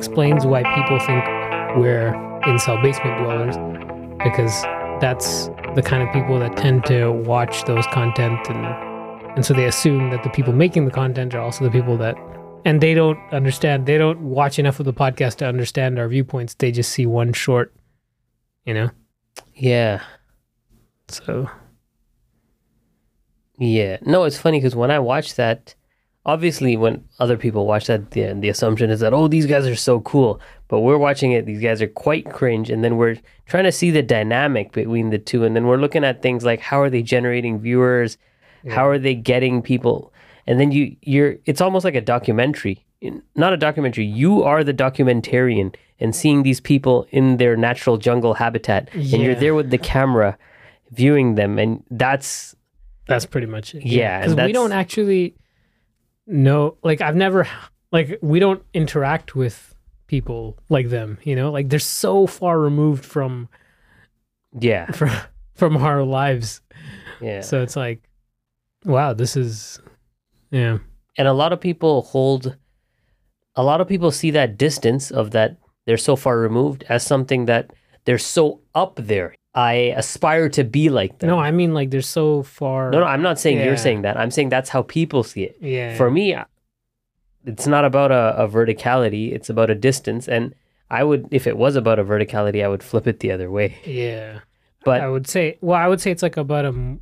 explains why people think we're incel basement dwellers because that's the kind of people that tend to watch those content and and so they assume that the people making the content are also the people that and they don't understand they don't watch enough of the podcast to understand our viewpoints they just see one short you know Yeah. so Yeah. No, it's funny because when I watch that, obviously when other people watch that, the, the assumption is that, oh, these guys are so cool. But we're watching it, these guys are quite cringe. And then we're trying to see the dynamic between the two. And then we're looking at things like how are they generating viewers? How are they getting people? And then you, you're, it's almost like a documentary. Not a documentary. You are the documentarian and seeing these people in their natural jungle habitat. And you're there with the camera viewing them. And that's that's pretty much it Yeah, because we don't actually know like i've never like we don't interact with people like them you know like they're so far removed from yeah. from from our lives Yeah. so it's like wow this is yeah and a lot of people hold a lot of people see that distance of that they're so far removed as something that they're so up there i aspire to be like them. No i mean like th're so far no, no i'm not saying Yeah. you're saying that. I'm saying that's how people see it. Yeah. For me it's not about a, a verticality. It's about a distance. And i would if it was about a verticality i would flip it the other way. Yeah. But i would say well i would say it's like about a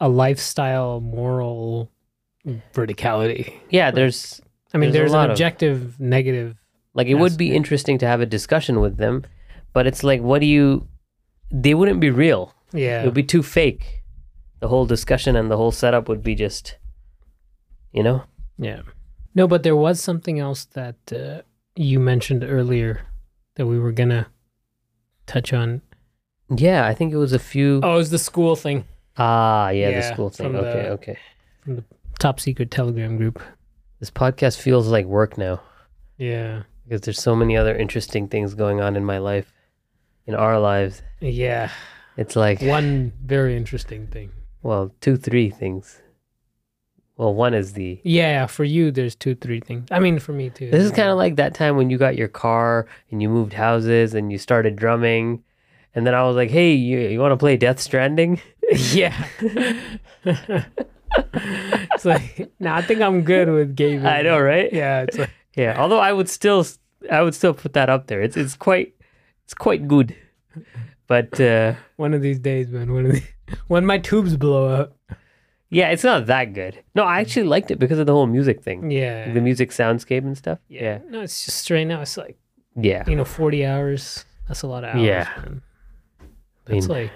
a lifestyle moral verticality. Yeah there's i mean There's there's, an of- objective negative Like it would be interesting to have a discussion with them, but it's like, what do you? They wouldn't be real. yeah It would be too fake. The whole discussion and the whole setup would be just, you know. Yeah. No, but there was something else that uh, you mentioned earlier that we were gonna touch on. Yeah, I think it was a few. Oh, it was the school thing, Ah, yeah, the school thing. from Okay, the- okay. top secret Telegram group. This podcast feels like work now Yeah. because there's so many other interesting things going on in my life, in our lives. Yeah. It's like, One very interesting thing. well, two, three things. Well, one is the Yeah, for you, there's two, three things. I mean, for me too. This is kind of like that time when you got your car and you moved houses and you started drumming. And then I was like, hey, you, you want to play Death Stranding? yeah. it's like, no, I think I'm good with gaming. I know, right? Yeah, it's like, Yeah. Although I would still, I would still put that up there. It's it's quite, it's quite good. But uh, one of these days, man. One of these, when my tubes blow up. yeah, it's not that good. No, I actually liked it because of the whole music thing, Yeah. the music soundscape and stuff. Yeah. No, it's just straight now. It's like Yeah. you know, forty hours. That's a lot of hours. Yeah. man. I mean, like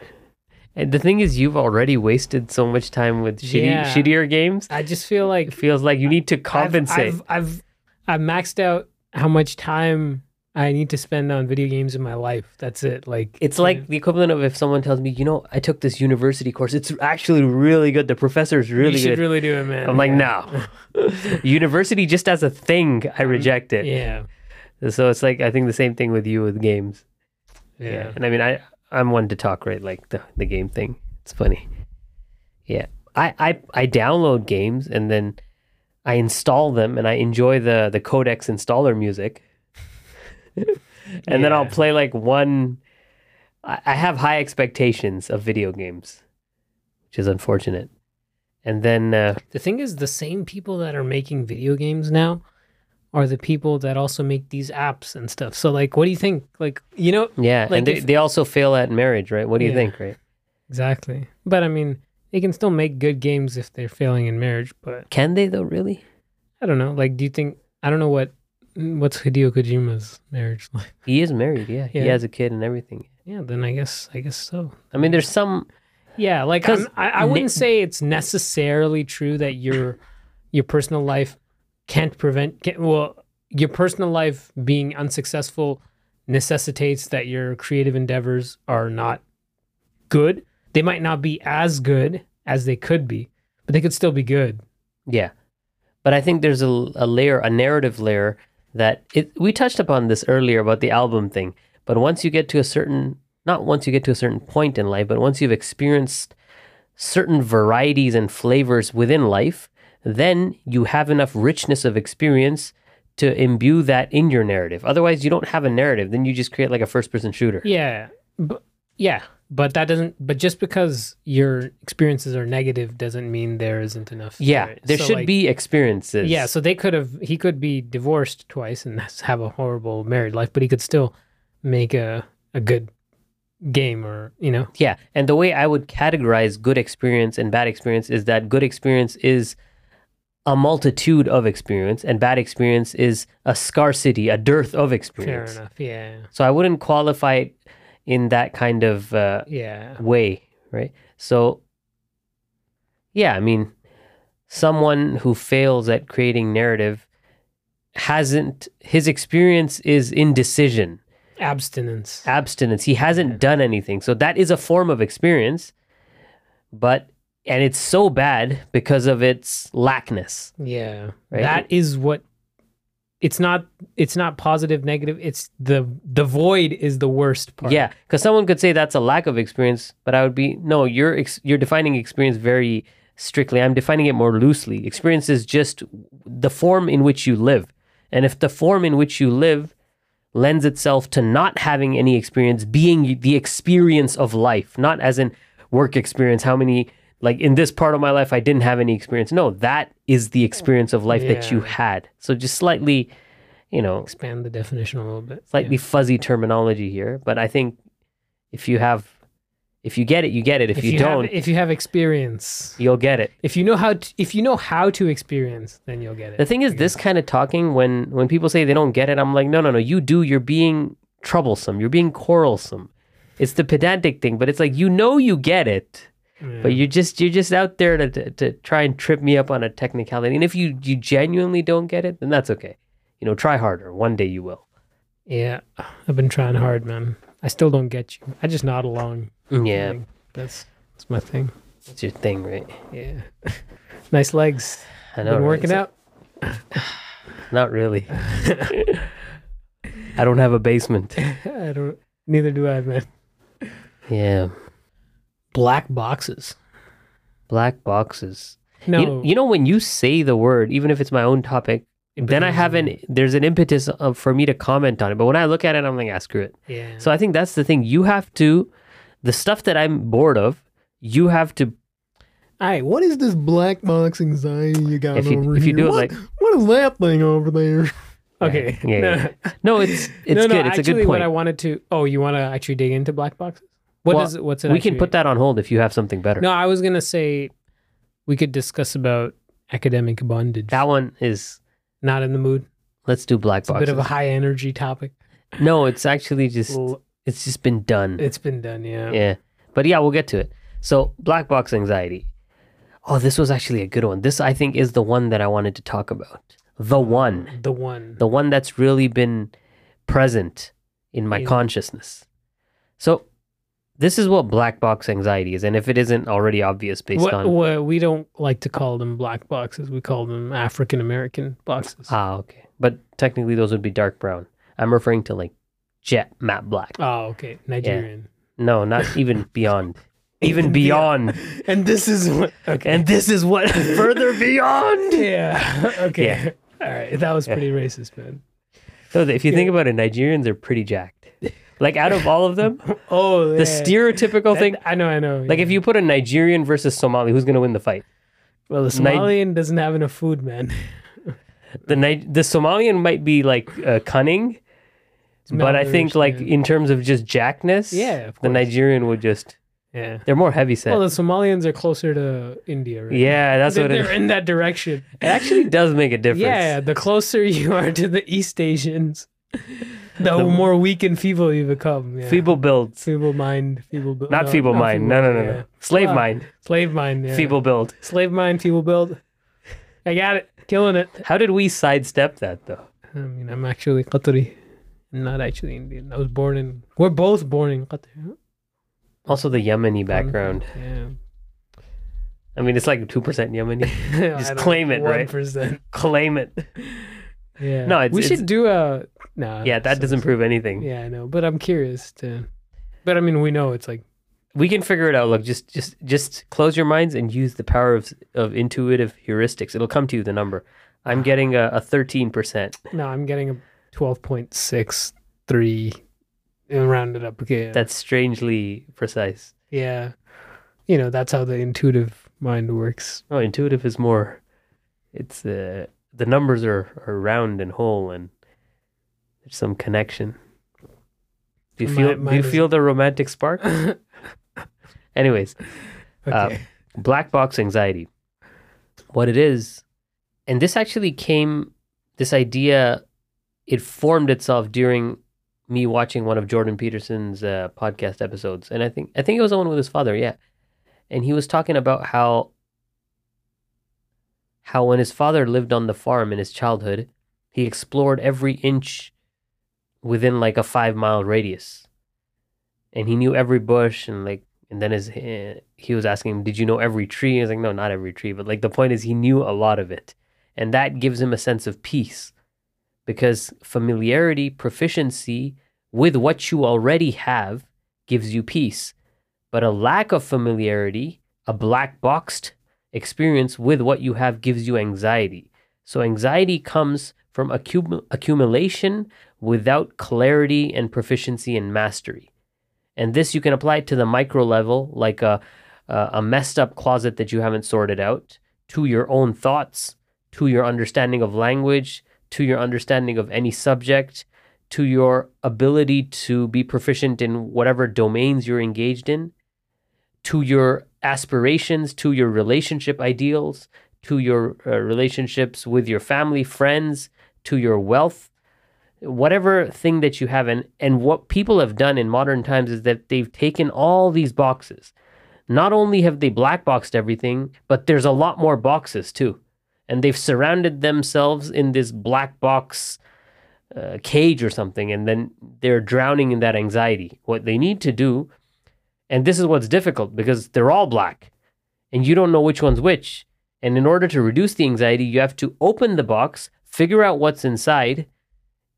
and the thing is, you've already wasted so much time with shitty, Yeah. shittier games. I just feel like It feels like you need to I've- compensate. I've, I've I've maxed out how much time I need to spend on video games in my life. That's it. Like It's like the equivalent of if someone tells me, you know, I took this university course. It's actually really good. The professor's you really should good. really do it, man. I'm like, Yeah. no. university just as a thing, I um, reject it. Yeah. So it's like I think the same thing with you with games. Yeah. And I mean, I I'm one to talk right, like the the game thing. It's funny. Yeah. I I I download games and then I install them and I enjoy the the codex installer music. and then I'll play like one. I, I have high expectations of video games, which is unfortunate. And then uh, The thing is, the same people that are making video games now are the people that also make these apps and stuff. So, like, what do you think? Like, you know, yeah, Like and they, if- they also fail at marriage, right? What do you Yeah. think, right? exactly. But I mean, they can still make good games if they're failing in marriage. But Can they though? Really? I don't know. Like, do you think? I don't know what Mm, what's Hideo Kojima's marriage like. He is married. Yeah, he has a kid and everything. Yeah, then I guess I guess so. I mean, there's some. Yeah, like I, I wouldn't say it's necessarily true that your your personal life can't prevent. Can, well, your personal life being unsuccessful necessitates that your creative endeavors are not good. They might not be as good as they could be, but they could still be good. Yeah, but I think there's a, a layer, a narrative layer that it. We touched upon this earlier about the album thing, but once you get to a certain, not once you get to a certain point in life, but once you've experienced certain varieties and flavors within life, then you have enough richness of experience to imbue that in your narrative. Otherwise, you don't have a narrative. Then you just create like a first person shooter. Yeah, but yeah, but that doesn't. But just because your experiences are negative doesn't mean there isn't enough. Yeah, there. So, should like, be experiences. Yeah, so they could have. He could be divorced twice and have a horrible married life, but he could still make a a good game, or you know. Yeah, and the way I would categorize good experience and bad experience is that good experience is a multitude of experience, and bad experience is a scarcity, a dearth of experience Fair enough. Yeah. So I wouldn't qualify it in that kind of uh, Yeah. way, right? So, yeah, I mean, someone who fails at creating narrative hasn't, his experience is indecision, Abstinence. abstinence. He hasn't done anything. So that is a form of experience, but, and it's so bad because of its lackness. Yeah. Right? That is what it's not it's not positive negative it's the the void is the worst part. Yeah, because someone could say that's a lack of experience, but I would be no. You're ex- you're defining experience very strictly. I'm defining it more loosely. Experience is just the form in which you live, and if the form in which you live lends itself to not having any experience, being the experience of life, not as in work experience. How many like in this part of my life I didn't have any experience. No, that is the experience of life that you had. So just slightly, you know, Expand the definition a little bit. slightly fuzzy terminology here, but I think if you have, if you get it, you get it. If, If you, you don't, have, if you have experience, you'll get it. if you know how to, if you know how to experience, then you'll get it. The thing is, this kind of talking when when people say they don't get it, I'm like, no, no, no, you do. You're being troublesome. You're being quarrelsome. It's the pedantic thing, but it's like you know you get it, Yeah. but you're just you're just out there to, to to try and trip me up on a technicality. And if you you genuinely don't get it, then that's okay. You know, try harder. One day you will. yeah, I've been trying hard, man. I still don't get you. I just nod along. Mm, yeah, Like, that's that's my thing. it's your thing, right? Yeah, nice legs. I know. been right? working So- out. Not really. I don't have a basement. I don't. Neither do I, man. Yeah. Black boxes. Black boxes. No, You, you know, when you say the word, even if it's my own topic, it then I have a- an, there's an impetus of, for me to comment on it. But when I look at it, I'm like, ah, screw it. Yeah. So I think that's the thing. You have to, the stuff that I'm bored of, you have to, All right, what is this black box anxiety you got if you, over if you here? do it what, like, what is that thing over there? Okay. yeah, no, yeah. no, it's, it's no, no, good. It's actually, a good what. I wanted to. Oh, you want to actually dig into black boxes? What Well, is it? What's it? we can put that on hold if you have something better. No, I was gonna say we could discuss about academic bondage. That one is, Not in the mood. let's do black box. It's a bit of a high energy topic. no, it's actually just, L- it's just been done. It's been done, yeah. Yeah. But yeah, we'll get to it. So, black box anxiety. Oh, this was actually a good one. This, I think, is the one that I wanted to talk about. The one. The one. The one that's really been present in my In- consciousness. So, this is what black box anxiety is. And if it isn't already obvious based What, on. what- we don't like to call them black boxes. We call them African American boxes. Ah, okay. But technically, those would be dark brown. I'm referring to like jet matte black. oh, okay. Nigerian. No, not even beyond. Even beyond. And this is what. Okay. And this is what further beyond. yeah. Okay. Yeah. All right. That was pretty racist, man. So if you think about it, Nigerians are pretty jacked. Like out of all of them, Oh, the yeah. stereotypical That- thing. I know. I know. Like yeah. if you put a Nigerian versus Somali, who's going to win the fight? Well, the Ni- Somalian doesn't have enough food, man. The Ni- the Somalian might be like uh, cunning, but I think like yeah. in terms of just jackness, Yeah, the. Nigerian would just yeah. they're more heavy set. Well, the Somalians are closer to India, right? yeah, that's they're, what it, they're in that direction. it actually does make a difference. Yeah, the closer you are to the East Asians, the, The- more weak and feeble you become. Yeah. feeble build, feeble mind, feeble build. not no, feeble mind. No, no, no, yeah. no. Slave mind, Slave mind. Yeah. feeble build. Slave mind, feeble build. I got it. Killing it. How did we sidestep that though? I mean, I'm actually Qatari, not actually Indian. I was born in. We're both born in Qatar. Also, the Yemeni background. Yeah. I mean, it's like two percent Yemeni. Just claim it, right? 1%. Claim it. Yeah. No, it's- we it's- should do a. No. Yeah, that doesn't prove anything. Yeah, I know, but I'm curious to. But I mean, we know it's like We can figure it out. Look, just just just close your minds and use the power of of intuitive heuristics. It'll come to you the number. I'm getting a, a 13%. No, I'm getting a twelve point six three, and round it up. Okay, That's strangely precise. yeah. You know that's how the intuitive mind works. Oh, intuitive is more. It's uh, the numbers are, are round and whole, and there's some connection. Do you feel? do mine you feel the romantic spark? Anyways, Okay. black box anxiety. What it is, and this actually came. This idea, it formed itself during me watching one of Jordan Peterson's uh, podcast episodes, and I think I think it was the one with his father. Yeah, and he was talking about how how when his father lived on the farm in his childhood, he explored every inch within like a five mile radius, and he knew every bush and like and then his eh, he was asking him, "Did you know every tree?" He was like, "No, not every tree, but like the point is, he knew a lot of it, and that gives him a sense of peace, because familiarity, proficiency with what you already have, gives you peace, but a lack of familiarity, a black boxed experience with what you have, gives you anxiety. So anxiety comes from accum- accumulation without clarity and proficiency and mastery. And this you can apply to the micro level, like a, a a messed up closet that you haven't sorted out, to your own thoughts, to your understanding of language, to your understanding of any subject, to your ability to be proficient in whatever domains you're engaged in, to your aspirations, to your relationship ideals, to your uh, relationships with your family, friends, to your wealth, whatever thing that you have and and what people have done in modern times is that they've taken all these boxes. Not only have they black boxed everything but there's a lot more boxes too. And they've surrounded themselves in this black box uh, cage or something and then they're drowning in that anxiety. What they need to do and this is what's difficult because they're all black and you don't know which one's which and in order to reduce the anxiety you have to open the box figure out what's inside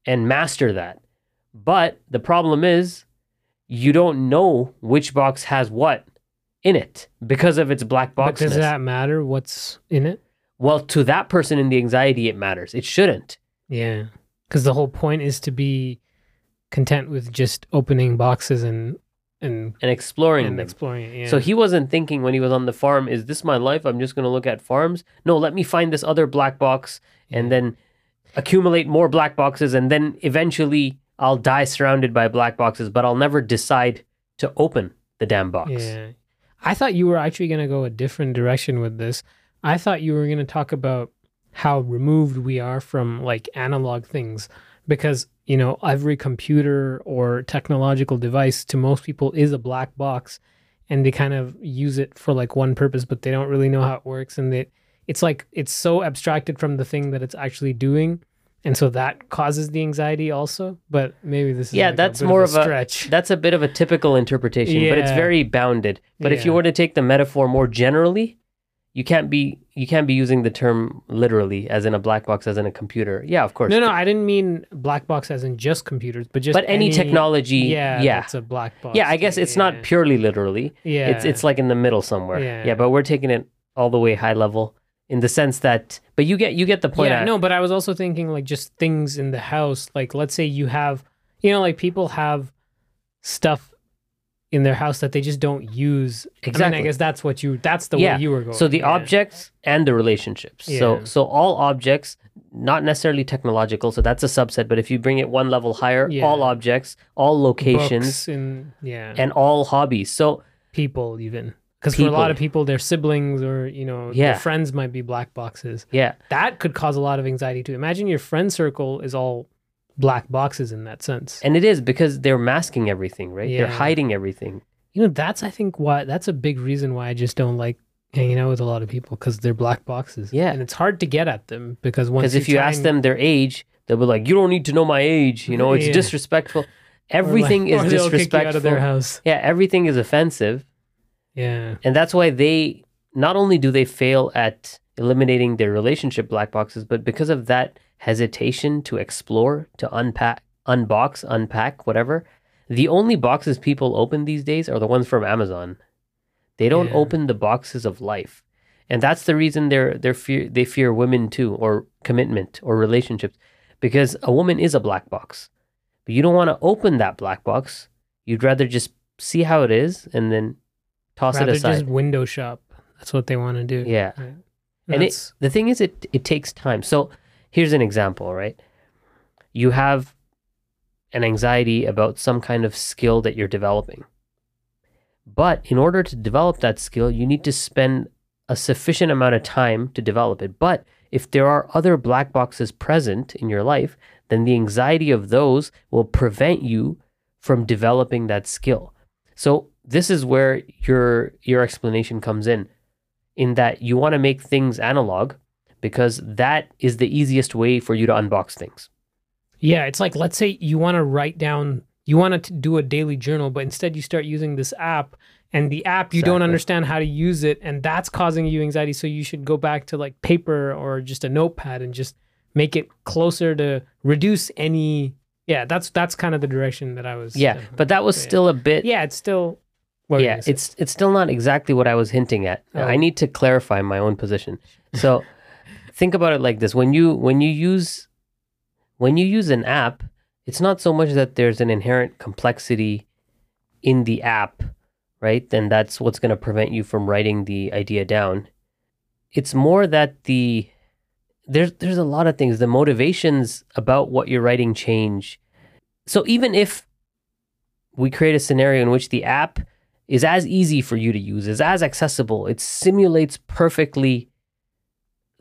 and master that. But the problem is, you don't know which box has what in it because of its black But does that matter? What's in it? well, to that person in the anxiety, it matters. It shouldn't. Yeah, because the whole point is to be content with just opening boxes and and, And exploring and them. exploring it. Yeah. So he wasn't thinking when he was on the farm, is this my life? I'm just going to look at farms. No, let me find this other black box and then accumulate more black boxes. And then eventually I'll die surrounded by black boxes, but I'll never decide to open the damn box. Yeah. I thought you were actually going to go a different direction with this. I thought you were going to talk about how removed we are from like analog things because, you know, every computer or technological device to most people is a black box and they kind of use it for like one purpose but they don't really know how it works. And they it's like it's so abstracted from the thing that it's actually doing. And so that causes the anxiety also but maybe this is Yeah, like that's a bit more of a a- stretch. That's a bit of a typical interpretation, but it's very bounded. But if you were to take the metaphor more generally, you can't be you can't be using the term literally as in a black box as in a computer. Yeah, of course. No, no, I didn't mean black box as in just computers, but just but any, technology, Yeah, yeah. it's a black box. Yeah, I guess it's not purely literally. Yeah, It's it's like in the middle somewhere. Yeah. Yeah. but we're taking it all the way high level in the sense that but you get you get the point. yeah, no, but I was also thinking like just things in the house. Like, let's say you have, you know, like people have stuff in their house that they just don't use. I mean, Exactly. I guess that's what you. That's the Yeah, way you were going. so the yeah. objects and the relationships. So Yeah. so all objects, not necessarily technological, so that's a subset, but if you bring it one level higher, all objects, all locations, and yeah, and all hobbies. So people even because for a lot of people, their siblings or you know, Yeah. their friends might be black boxes. yeah, that could cause a lot of anxiety too. Imagine your friend circle is all black boxes in that sense. and it is because they're masking everything, right? They're hiding everything. You know, that's I think why that's a big reason why I just don't like hanging out with a lot of people because they're black boxes. Yeah. and it's hard to get at them because once Because if you ask and- them their age, they'll be like, "You don't need to know my age. You know, it's Yeah. disrespectful. Everything like- is you out of their disrespectful. house. Yeah, everything is offensive." Yeah, And that's why they not only do they fail at eliminating their relationship black boxes, but because of that hesitation to explore, to unpack, unbox, unpack, whatever, the only boxes people open these days are the ones from Amazon. They don't Yeah. open the boxes of life. and that's the reason they're they're fear they fear women too or commitment or relationships because a woman is a black box but you don't want to open that black box you'd rather just see how it is and then toss Rather it aside just window shop. That's what they want to do. yeah Right. and it, the thing is it it takes time so here's an example right? You have an anxiety about some kind of skill that you're developing. But in order to develop that skill you need to spend a sufficient amount of time to develop it. But if there are other black boxes present in your life then the anxiety of those will prevent you from developing that skill. So this is where your your explanation comes in in that you want to make things analog because that is the easiest way for you to unbox things. Yeah, it's like let's say you want to write down, you want to do a daily journal, but instead you start using this app, and the app you don't understand how to use it, and that's causing you anxiety. So you should go back to like paper or just a notepad and just make it closer to reduce any. Yeah, that's that's kind of the direction that I was. Yeah, but that was still a bit yeah, it's still. what yeah, it's it's still not exactly what I was hinting at. Oh. I need to clarify my own position. So think about it like this: when you when you use when you use an app, it's not so much that there's an inherent complexity in the app, right? Then that's what's going to prevent you from writing the idea down. It's more that the there's there's a lot of things. The motivations about what you're writing change. So even if we create a scenario in which the app is as easy for you to use, is as accessible, it simulates perfectly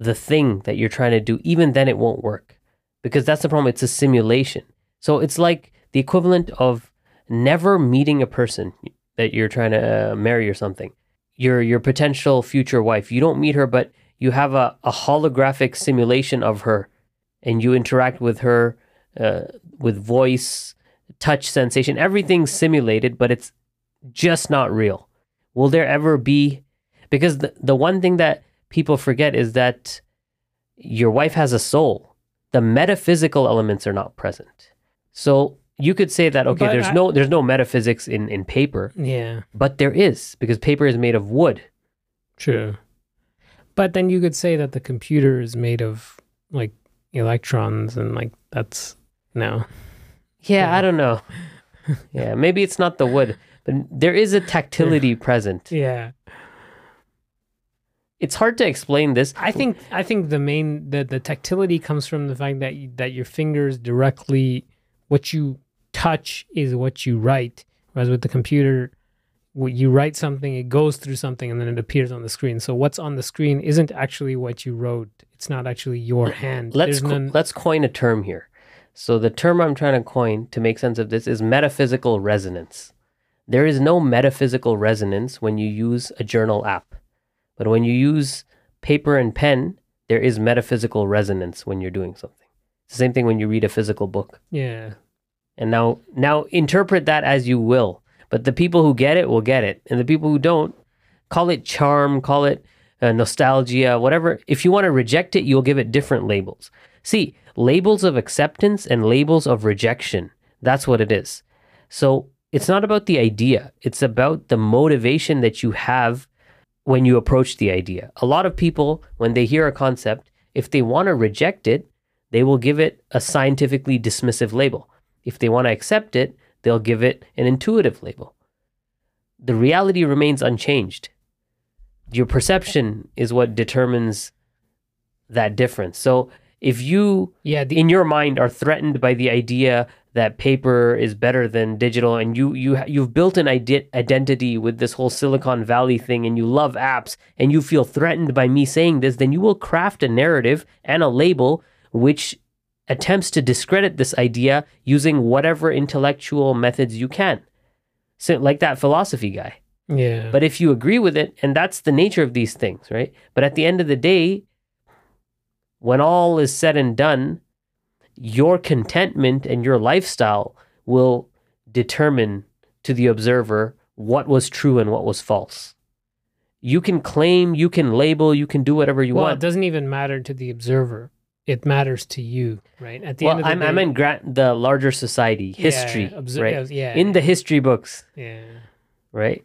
the thing that you're trying to do, even then it won't work. Because that's the problem, it's a simulation. So it's like the equivalent of never meeting a person that you're trying to uh, marry or something. Your your potential future wife. You don't meet her, but you have a, a holographic simulation of her and you interact with her uh, with voice, touch sensation, everything's simulated, but it's just not real. Will there ever be? Because the, the one thing that people forget is that your wife has a soul. The metaphysical elements are not present. So you could say that okay, But there's I- no there's no metaphysics in in paper, yeah, but there is because paper is made of wood. true. But then you could say that the computer is made of like electrons, and like that's no. Yeah, Yeah. I don't know. yeah, maybe it's not the wood, but there is a tactility present. Yeah. It's hard to explain this. I think I think the main the the tactility comes from the fact that you, that your fingers directly what you touch is what you write, whereas with the computer, when you write something, it goes through something and then it appears on the screen. So what's on the screen isn't actually what you wrote. It's not actually your hand. let's co- none- let's coin a term here. So the term I'm trying to coin to make sense of this is metaphysical resonance. There is no metaphysical resonance when you use a journal app. But when you use paper and pen, there is metaphysical resonance when you're doing something. It's the same thing when you read a physical book. yeah. And now now interpret that as you will. But the people who get it will get it. And the people who don't, call it charm, call it uh, nostalgia, whatever. If you want to reject it, you'll give it different labels. See, labels of acceptance and labels of rejection. That's what it is. So it's not about the idea, it's about the motivation that you have when you approach the idea. A lot of people, when they hear a concept, if they want to reject it, they will give it a scientifically dismissive label. If they want to accept it, they'll give it an intuitive label. The reality remains unchanged. Your perception is what determines that difference. So if you Yeah. The, in your mind are threatened by the idea that paper is better than digital and you you you've built an ide- identity with this whole silicon valley thing and you love apps and you feel threatened by me saying this then you will craft a narrative and a label which attempts to discredit this idea using whatever intellectual methods you can so like that philosophy guy yeah. but if you agree with it, and that's the nature of these things, right? But at the end of the day, when all is said and done, your contentment and your lifestyle will determine to the observer what was true and what was false. You can claim, you can label, you can do whatever you want. well, it doesn't even matter to the observer. It matters to you, right? At the Well, end of the I'm, day, I meant gra- the larger society, yeah, history, obser- right? Yeah. In the history books, yeah. right?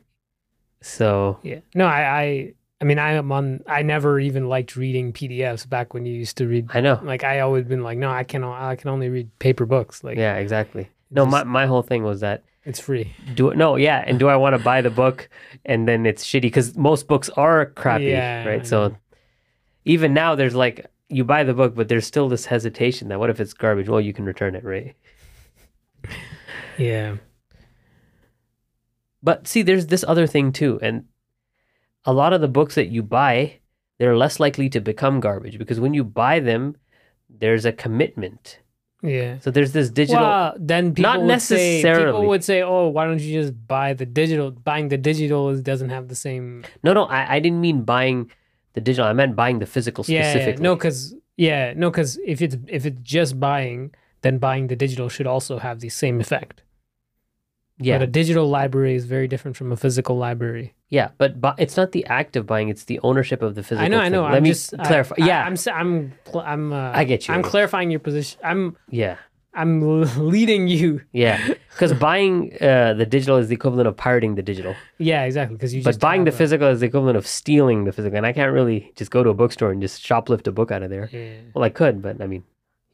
So, Yeah. No, I, I I mean, I am on. I never even liked reading PDFs back when you used to read. I know. Like I always been like, no, I can. I can only read paper books. Like Yeah, exactly. No, just- my, my whole thing was that it's free. do no, yeah, and do I want to buy the book and then it's shitty because most books are crappy, Yeah, right? So even now, there's like you buy the book, but there's still this hesitation that what if it's garbage? Well, you can return it, right? Yeah. But see, there's this other thing too, and a lot of the books that you buy, they're less likely to become garbage because when you buy them, there's a commitment. Yeah. So there's this digital. Well, then people Not would say people would say, "Oh, why don't you just buy the digital? Buying the digital doesn't have the same." No, no, I, I didn't mean buying the digital. I meant buying the physical Yeah, yeah, no, because yeah, no, because if it's if it's just buying, then buying the digital should also have the same effect. Yeah, But a digital library is very different from a physical library. yeah, but bu- it's not the act of buying; it's the ownership of the physical. I know, I know. Let I'm me just clarify. I, yeah, I'm s- I'm cl- I'm. Uh, I get you, I I'm clarifying your position. I'm yeah, I'm leading you. yeah. Because buying uh, the digital is the equivalent of pirating the digital, Yeah, exactly. Because you but buying the have a- physical is the equivalent of stealing the physical. And I can't really just go to a bookstore and just shoplift a book out of there. Yeah. Well, I could, but I mean,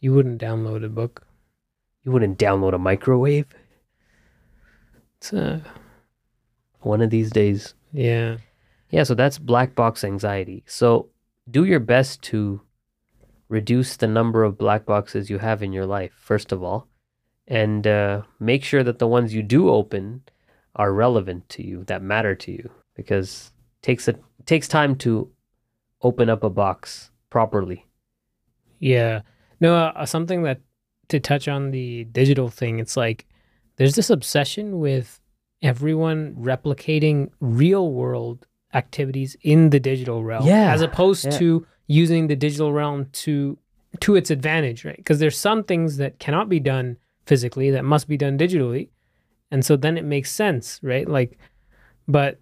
You wouldn't download a book. you wouldn't download a microwave It's, uh, one of these days. yeah. Yeah, so that's black box anxiety. So do your best to reduce the number of black boxes you have in your life, first of all, and uh, make sure that the ones you do open are relevant to you, that matter to you, because it takes it takes time to open up a box properly. Yeah. No, uh, something that to touch on the digital thing, it's like there's this obsession with everyone replicating real world activities in the digital realm Yeah, as opposed yeah. to using the digital realm to to its advantage, right? Because there's some things that cannot be done physically that must be done digitally. And so then it makes sense, right? Like but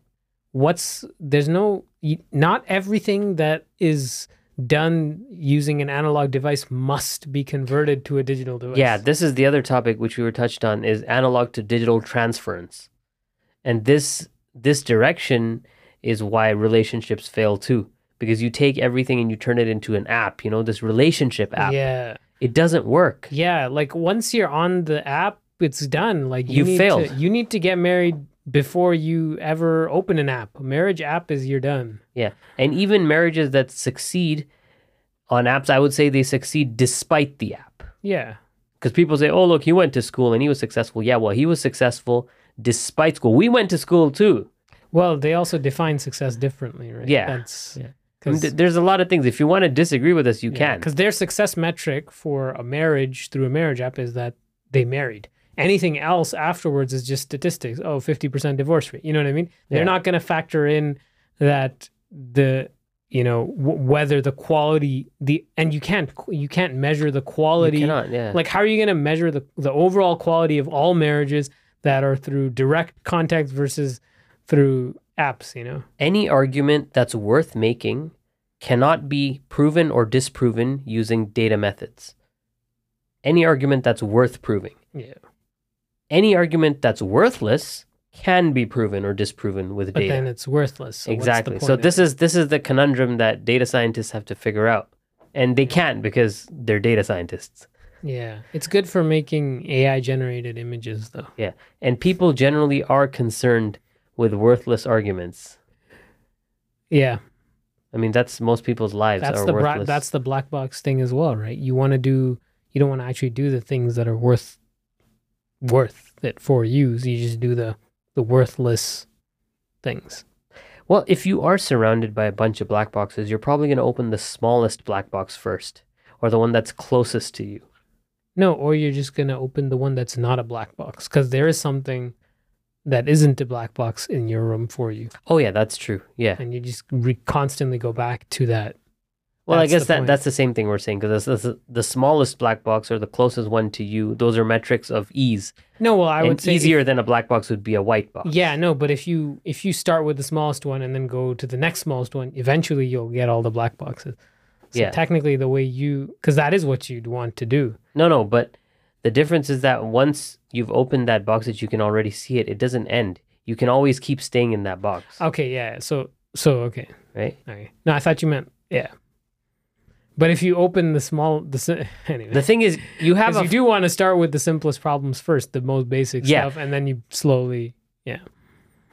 what's there's no not everything that is done using an analog device must be converted to a digital device. Yeah, this is the other topic which we were touched on is analog to digital transference. And this this direction is why relationships fail too because you take everything and you turn it into an app, you know, this relationship app. Yeah. It doesn't work. Yeah, like once you're on the app, it's done. Like you You failed. To, you need to get married before you ever open an app. A marriage app is you're done. Yeah. And even marriages that succeed on apps, I would say they succeed despite the app. Yeah. Because people say, "Oh, look, he went to school and he was successful." Yeah, well, he was successful despite school. We went to school too. Well, they also define success differently, right? Yeah. That's Yeah. Because th- there's a lot of things. If you want to disagree with us, you can. because their success metric for a marriage through a marriage app is that they married. Anything else afterwards is just statistics. Oh, 50% divorce rate. You know what I mean? They're Yeah. not going to factor in that the you know w- whether the quality the and you can't you can't measure the quality You cannot, yeah. like how are you going to measure the the overall quality of all marriages that are through direct contact versus through apps you know any argument that's worth making cannot be proven or disproven using data methods. Any argument that's worth proving. yeah Any argument that's worthless can be proven or disproven with but data. then it's worthless so what's the exactly. So this is this is the conundrum that data scientists have to figure out. And they can't because they're data scientists. yeah it's good for making ai generated images though Yeah. And people generally are concerned with worthless arguments. yeah I mean, that's most people's lives that's are the bra- worthless. that's the black box thing as well right you want to do you don't want to actually do the things that are worth worth it for you so you just do the the worthless things Well, if you are surrounded by a bunch of black boxes, you're probably going to open the smallest black box first, or the one that's closest to you. No, or you're just gonna open the one that's not a black box because there is something that isn't a black box in your room for you, Oh yeah, that's true. Yeah. and you just re- constantly go back to that. Well, I guess that point. that's the same thing we're saying because the, the smallest black box or the closest one to you. Those are metrics of ease. No, well, I and would say easier than a black box would be a white box. yeah, no, but if you if you start with the smallest one and then go to the next smallest one, eventually you'll get all the black boxes. So Yeah. technically, the way you because that is what you'd want to do. No, no, but the difference is that once you've opened that box that you can already see it, it doesn't end. You can always keep staying in that box. Okay, yeah. So So okay, right? okay. No, I thought you meant yeah. But if you open the small the anyway, The thing is, you have a you do want to start with the simplest problems first, the most basic Yeah. stuff, and then you slowly yeah.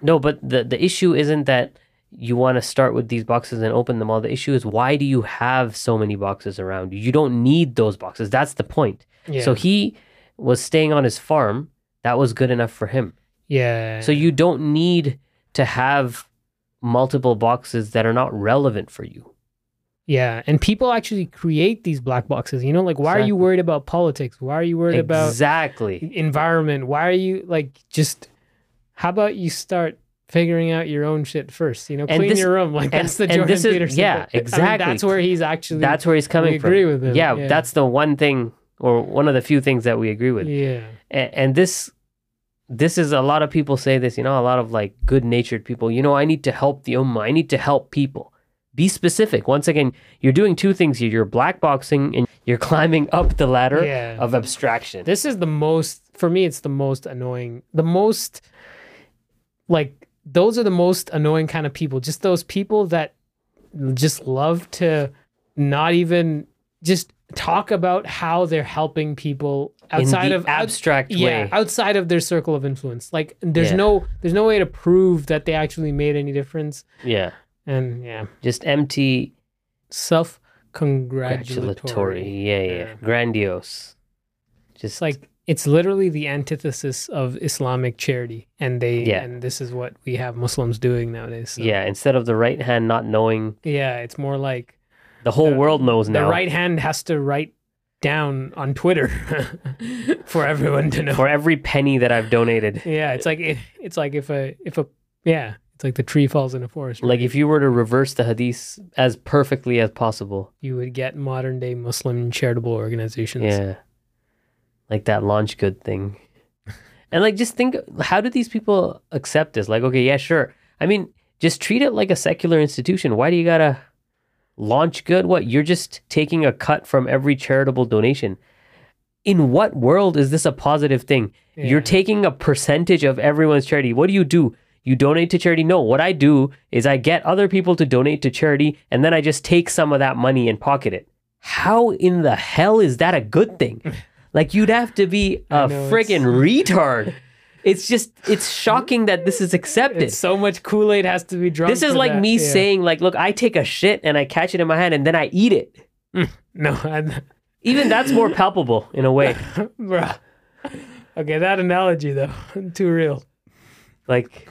No, but the the issue isn't that you want to start with these boxes and open them all. The issue is why do you have so many boxes around you? You don't need those boxes. That's the point. yeah. So he was staying on his farm. That was good enough for him. yeah. So you don't need to have multiple boxes that are not relevant for you. Yeah, and people actually create these black boxes. You know, like why are you worried about politics? Why are you worried about exactly. environment? Why are you like just? How about you start figuring out your own shit first? You know, And clean this- your room. Like and- that's the Jordan this is- Peterson. yeah, thing. I mean, exactly. that's where he's actually. That's where he's coming we from. agree with him. Yeah, yeah. that's the one thing or one of the few things that we agree with. yeah, and, and this this is a lot of people say this you know a lot of like good natured people you know i need to help the ummah i need to help people be specific once again you're doing two things here you're black boxing and you're climbing up the ladder yeah. of abstraction This is the most for me. It's the most annoying. The most like those are the most annoying kind of people. Just those people that just love to not even just talk about how they're helping people outside of out- abstract yeah way outside of their circle of influence. Like there's Yeah. no there's no way to prove that they actually made any difference. yeah And yeah, just empty self congratulatory. yeah, yeah Yeah. grandiose just like it's literally the antithesis of Islamic charity, and they Yeah. and this is what we have Muslims doing nowadays. So, yeah instead of the right hand not knowing yeah, it's more like the whole The- world knows now. the right hand has to write down on Twitter for everyone to know. for every penny that i've donated yeah, it's like it's like if a if a yeah, it's like the tree falls in a forest. like right? if you were to reverse the hadith as perfectly as possible you would get modern day Muslim charitable organizations. Yeah. Like that LaunchGood thing. And like just think how do these people accept this? Like, okay, yeah, sure. I mean, just treat it like a secular institution. Why do you gotta launch good? What? You're just taking a cut from every charitable donation. In what world is this a positive thing? You're taking a percentage of everyone's charity. What do you do? You donate to charity? No. What I do is I get other people to donate to charity and then I just take some of that money and pocket it. How in the hell is that a good thing? Like you'd have to be a know, friggin' retard. It's just it's shocking that this is accepted. It's so much Kool Aid has to be drunk. This is like that. me Yeah. saying like, look, I take a shit and I catch it in my hand and then I eat it. Mm, no, I, Even that's more palpable in a way. bruh. Okay, that analogy though, too real. Like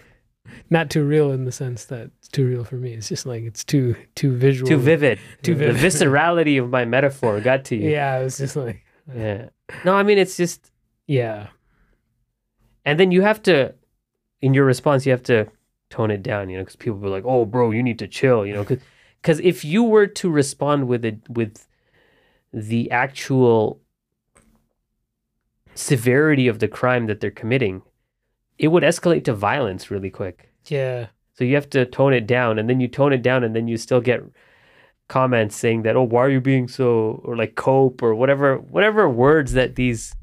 Not too real in the sense that it's too real for me. It's just like it's too too visual. too vivid. Too vivid. the viscerality of my metaphor got to you. Yeah, it was just like uh. Yeah. No, I mean it's just yeah, and then you have to in your response you have to tone it down, you know, because people be like, "Oh, bro, you need to chill," you know, because because if you were to respond with it with the actual severity of the crime that they're committing, it would escalate to violence really quick. yeah, So you have to tone it down, and then you tone it down, and then you still get comments saying that, "Oh, why are you being so?" or like cope or whatever, whatever words that these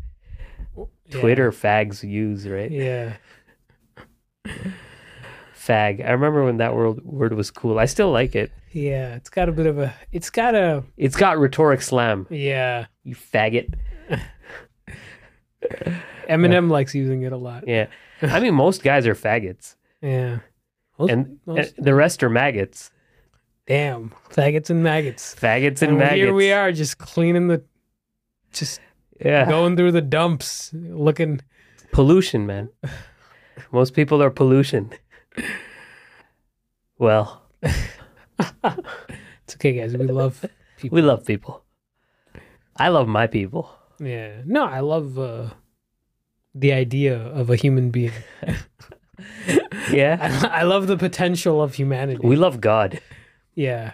yeah, Twitter fags use, right? Yeah, Fag. I remember when that word word was cool. I still like it. yeah. It's got a bit of a. It's got a. It's got rhetoric slam. Yeah, You faggot. Eminem likes using it a lot. Yeah. I mean, most guys are faggots, Yeah. Most- and, most- and the rest are maggots. damn faggots and maggots. Faggots and, And maggots. here we are, just cleaning the, just Yeah. going through the dumps, looking. Pollution, man. Most people are pollution. Well, It's okay, guys. We love people. we love people. I love my people. Yeah. No, I love uh, the idea of a human being. Yeah. I, I love the potential of humanity. We love God. yeah.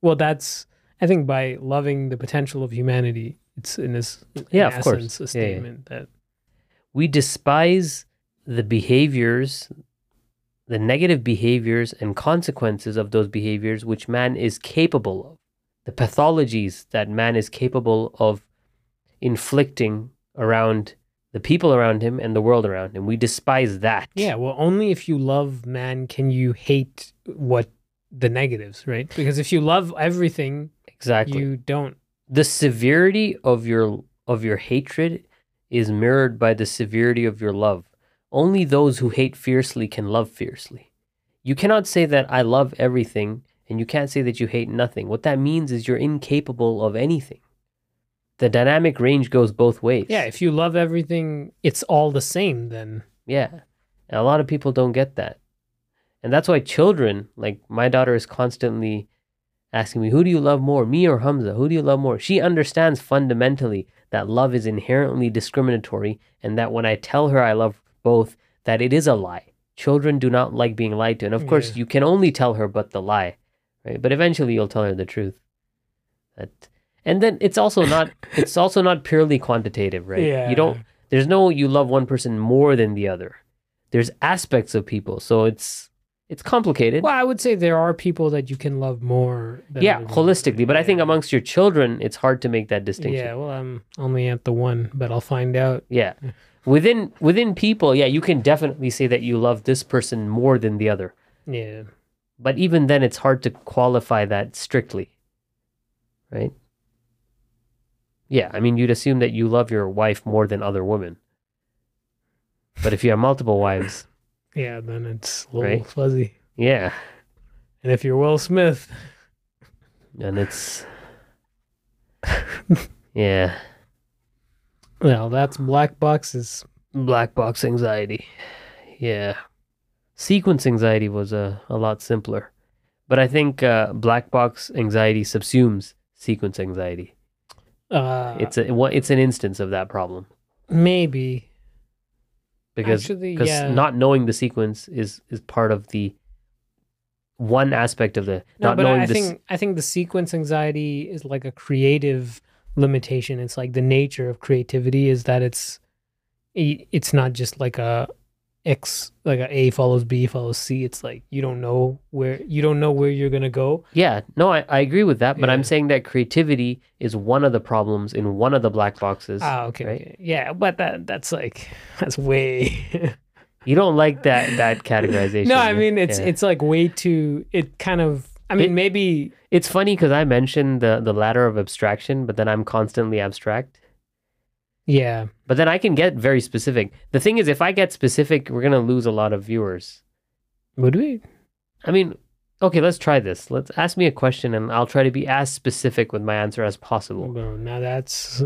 Well, that's I think by loving the potential of humanity, it's in this in Yeah, of course. a Yeah, yeah. statement that we despise the behaviors, the negative behaviors and consequences of those behaviors which man is capable of, the pathologies that man is capable of inflicting around the people around him and the world around him. We despise that. yeah. Well, only if you love man can you hate what the negatives, right? Because if you love everything, Exactly. you don't. the severity of your of your hatred is mirrored by the severity of your love. Only those who hate fiercely can love fiercely. You cannot say that I love everything and you can't say that you hate nothing. What that means is you're incapable of anything. The dynamic range goes both ways. Yeah, if you love everything, it's all the same. Then Yeah. And a lot of people don't get that. And that's why children, like my daughter is constantly asking me, who do you love more, me or Hamza? Who do you love more? She understands fundamentally that love is inherently discriminatory and that when I tell her I love both, that it is a lie. Children do not like being lied to. And of course, Yeah. you can only tell her but the lie, right? But eventually you'll tell her the truth. That and then it's also not it's also not purely quantitative, right? Yeah. You don't there's no you love one person more than the other. There's aspects of people, so it's it's complicated. Well, I would say there are people that you can love more. Than yeah, people. holistically, but I think amongst your children, it's hard to make that distinction. Yeah, well, I'm only at the one, but I'll find out. Yeah. Within within people, yeah, you can definitely say that you love this person more than the other. Yeah, But even then it's hard to qualify that strictly. Right? Yeah, I mean you'd assume that you love your wife more than other women. But if you have multiple wives, yeah, then it's a little Right. fuzzy. yeah, And if you're Will Smith, and it's yeah, well, that's black boxes. black box anxiety. Yeah. Sequence anxiety was a, a lot simpler. But I think uh, black box anxiety subsumes sequence anxiety. Uh, It's a what it's an instance of that problem maybe because Actually, because yeah. not knowing the sequence is is part of the one aspect of the no, not but knowing I think I think the sequence anxiety is like a creative limitation. It's like the nature of creativity is that it's it's not just like a X like a A follows B follows C. It's like you don't know where you don't know where you're gonna go. Yeah, no, I, I agree with that, but Yeah. I'm saying that creativity is one of the problems in one of the black boxes. Ah, okay, right? okay, yeah, but that that's like that's way. You don't like that that categorization. no, I mean it's Yeah. it's like way too. It kind of. I mean, It- maybe It's funny because I mentioned the the ladder of abstraction, but then I'm constantly abstract. Yeah. But then I can get very specific. The thing is, if I get specific, we're gonna lose a lot of viewers. Would we? I mean, okay, let's try this. Let's ask me a question, and I'll try to be as specific with my answer as possible. Now that's.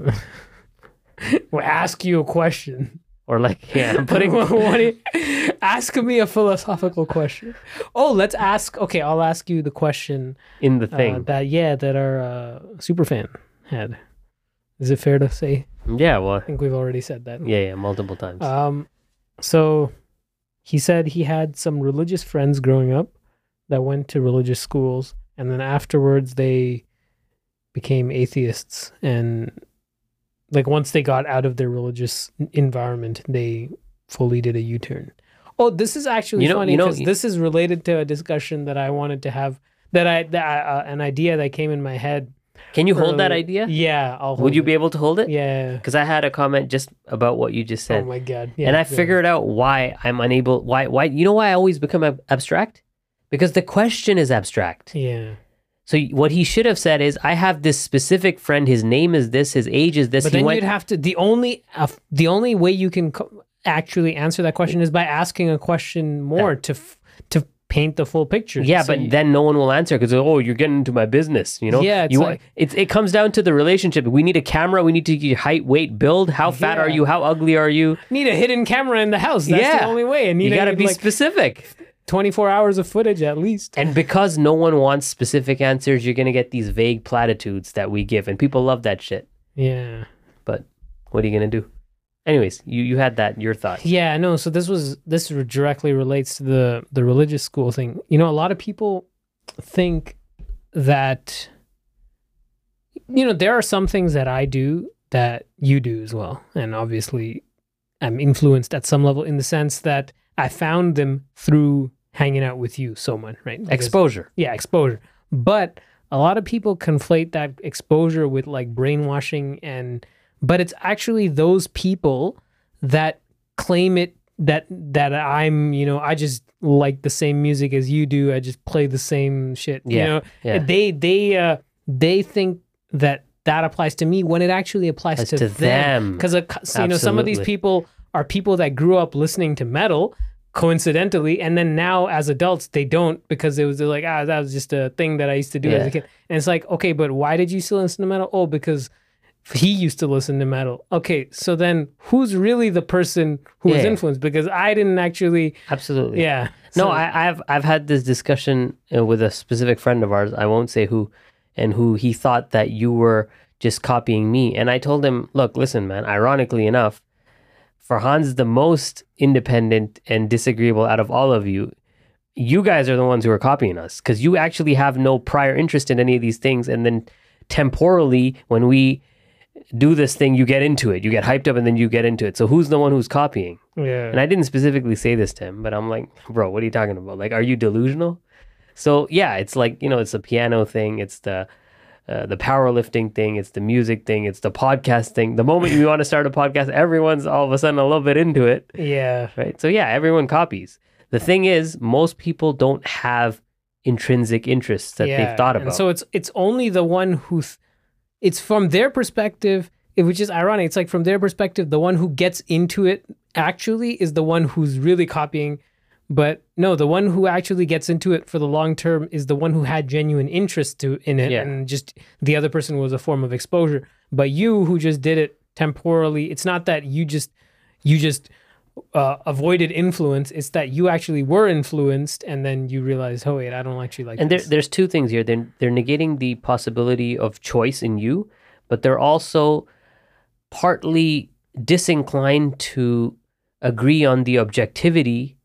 we'll ask you a question. Or like, yeah, I'm putting. You- ask me a philosophical question. Oh, let's ask. Okay, I'll ask you the question in the uh, thing. that yeah that our uh, super fan had. Is it fair to say? Yeah, well, I think we've already said that. yeah, yeah, multiple times. Um, so he said he had some religious friends growing up that went to religious schools, and then afterwards they became atheists. And like once they got out of their religious environment, they fully did a U turn. Oh, this is actually You know- funny you know- because this is related to a discussion that I wanted to have. That I that uh, an idea that came in my head. Can you hold that idea? Yeah, I'll. Would you it. be able to hold it? Yeah. Because I had a comment just about what you just said. Oh my god. Yeah, and I ahead. figured out why I'm unable. Why? Why? You know why I always become ab- abstract? Because the question is abstract. Yeah. So what he should have said is, I have this specific friend. His name is this. His age is this. But he then went. you'd have to. The only uh, the only way you can co- actually answer that question is by asking a question more to f- to paint the full picture. yeah, So but you- then no one will answer because oh, you're getting into my business. You know. Yeah, it's you like- it it comes down to the relationship. We need a camera. We need to get height, weight, build. How fat are you? How ugly are you? need a hidden camera in the house. That's Yeah. the only way. And You got to be like specific. twenty four hours of footage at least. And because no one wants specific answers, you're gonna get these vague platitudes that we give, and people love that shit. Yeah. But what are you gonna do? Anyways, you you had that your thought. Yeah. No. So this was this directly relates to the the religious school thing. You know, a lot of people think that you know there are some things that I do that you do as well, and obviously I'm influenced at some level in the sense that I found them through hanging out with you so much, right? Because- Exposure. yeah, exposure. But a lot of people conflate that exposure with like brainwashing and but it's actually those people that claim it that that I'm you know I just like the same music as you do. I just play the same shit. You know, yeah. they they uh they think that that applies to me when it actually applies to, to them. because you know some of these people are people that grew up listening to metal coincidentally and then now as adults they don't because it was like ah that was just a thing that i used to do as a kid and it's like okay but why did you still listen to metal oh because he used to listen to metal okay so then who's really the person who was influenced because i didn't actually Absolutely. yeah No, So- I, I've I've had this discussion uh, with a specific friend of ours. I won't say who, and who he thought that you were just copying me. And I told him, look, listen, man. Ironically enough, Farhan's the most independent and disagreeable out of all of you. You guys are the ones who are copying us because you actually have no prior interest in any of these things, and then temporally, when we do this thing, you get into it. You get hyped up, and then you get into it. So who's the one who's copying? yeah And I didn't specifically say this to him, but I'm like, bro, what are you talking about? Like, are you delusional? So yeah, it's like you know, it's the piano thing, it's the uh, the powerlifting thing, it's the music thing, it's the podcast thing. The moment you want to start a podcast, everyone's all of a sudden a little bit into it, yeah right? So yeah, everyone copies. The thing is, most people don't have intrinsic interests that they've thought and about. so it's it's only the one who th- it's from their perspective which is ironic. It's like from their perspective the one who gets into it actually is the one who's really copying. But no the one who actually gets into it for the long term is the one who had genuine interest to in it Yeah. and just the other person was a form of exposure. But you who just did it temporally it's not that you just you just uh, avoided influence it's that you actually were influenced and then you realize oh wait i don't actually like and there, there's two things here. They're, they're negating the possibility of choice in you, but they're also partly disinclined to agree on the objectivity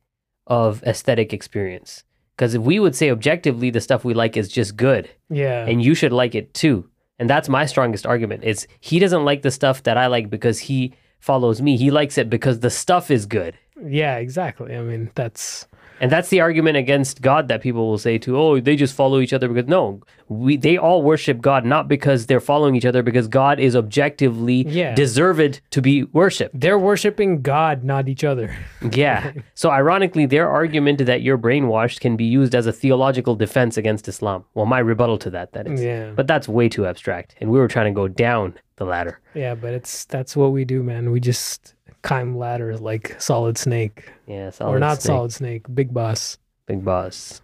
of aesthetic experience. Because if we would say objectively the stuff we like is just good, yeah and you should like it too. And that's my strongest argument. Is he doesn't like the stuff that I like because he follows me. He likes it because the stuff is good. Yeah, exactly. I mean, that's And that's the argument against God that people will say to, oh, they just follow each other because no, we they all worship God not because they're following each other because God is objectively Yeah. deserved to be worshipped. they're worshiping God, not each other. Yeah. so ironically, their argument that you're brainwashed can be used as a theological defense against Islam. Well, my rebuttal to that that is. Yeah. But that's way too abstract. And we were trying to go down the ladder. Yeah, but it's that's what we do, man. We just climb ladders like Solid Snake, Yeah, or not snake, Solid Snake, Big Boss. Big boss.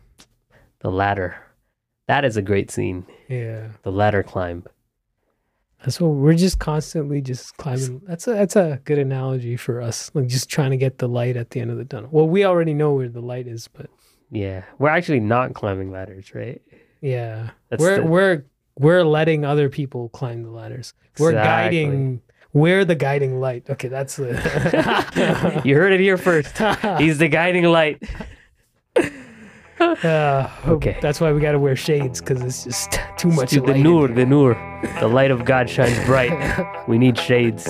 The ladder. That is a great scene. Yeah, The ladder climb. that's what we're just constantly just climbing. That's a that's a good analogy for us, like just trying to get the light at the end of the tunnel. Well, we already know where the light is, but Yeah. We're actually not climbing ladders, right? yeah, That's we're the- we're we're letting other people climb the ladders. We're Exactly. guiding. We're the guiding light. Okay, that's the. you heard it here first. He's the guiding light. Uh, Okay. That's why we got to wear shades because it's just too much the light. in nur, the nur. The light of God shines bright. We need shades.